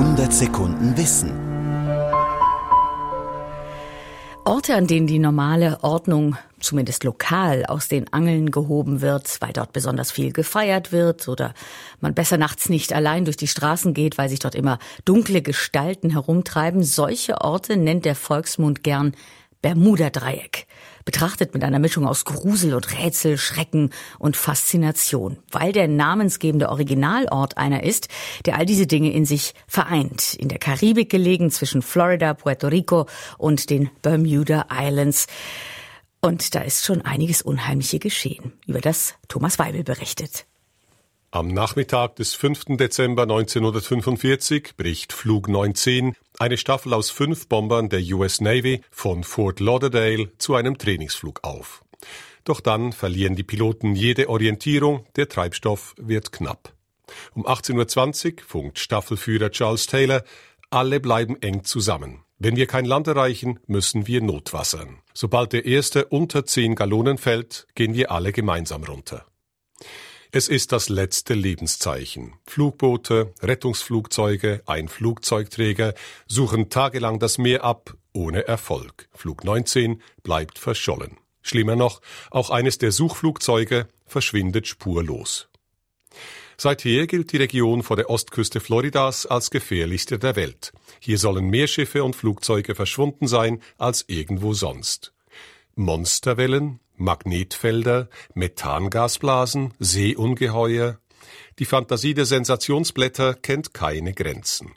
100 Sekunden Wissen. Orte, an denen die normale Ordnung zumindest lokal aus den Angeln gehoben wird, weil dort besonders viel gefeiert wird oder man besser nachts nicht allein durch die Straßen geht, weil sich dort immer dunkle Gestalten herumtreiben. Solche Orte nennt der Volksmund gern Bermuda-Dreieck, betrachtet mit einer Mischung aus Grusel und Rätsel, Schrecken und Faszination, weil der namensgebende Originalort einer ist, der all diese Dinge in sich vereint. In der Karibik gelegen zwischen Florida, Puerto Rico und den Bermuda Islands. Und da ist schon einiges Unheimliche geschehen, über das Thomas Weibel berichtet. Am Nachmittag des 5. Dezember 1945 bricht Flug 19, eine Staffel aus fünf Bombern der US Navy, von Fort Lauderdale zu einem Trainingsflug auf. Doch dann verlieren die Piloten jede Orientierung, der Treibstoff wird knapp. Um 18.20 Uhr funkt Staffelführer Charles Taylor, alle bleiben eng zusammen. Wenn wir kein Land erreichen, müssen wir notwassern. Sobald der erste unter 10 Gallonen fällt, gehen wir alle gemeinsam runter. Es ist das letzte Lebenszeichen. Flugboote, Rettungsflugzeuge, ein Flugzeugträger suchen tagelang das Meer ab, ohne Erfolg. Flug 19 bleibt verschollen. Schlimmer noch, auch eines der Suchflugzeuge verschwindet spurlos. Seither gilt die Region vor der Ostküste Floridas als gefährlichste der Welt. Hier sollen mehr Schiffe und Flugzeuge verschwunden sein als irgendwo sonst. Monsterwellen, Magnetfelder, Methangasblasen, Seeungeheuer. Die Fantasie der Sensationsblätter kennt keine Grenzen.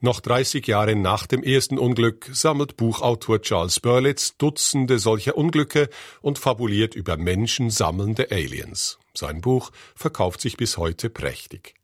Noch 30 Jahre nach dem ersten Unglück sammelt Buchautor Charles Berlitz Dutzende solcher Unglücke und fabuliert über menschensammelnde Aliens. Sein Buch verkauft sich bis heute prächtig.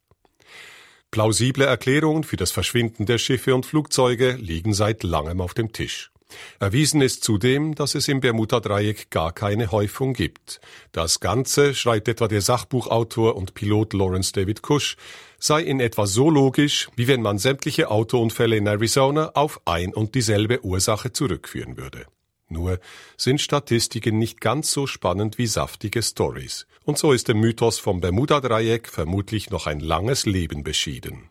Plausible Erklärungen für das Verschwinden der Schiffe und Flugzeuge liegen seit langem auf dem Tisch. Erwiesen ist zudem, dass es im Bermuda-Dreieck gar keine Häufung gibt. Das Ganze, schreibt etwa der Sachbuchautor und Pilot Lawrence David Cush, sei in etwa so logisch, wie wenn man sämtliche Autounfälle in Arizona auf ein und dieselbe Ursache zurückführen würde. Nur sind Statistiken nicht ganz so spannend wie saftige Stories. Und so ist dem Mythos vom Bermuda-Dreieck vermutlich noch ein langes Leben beschieden.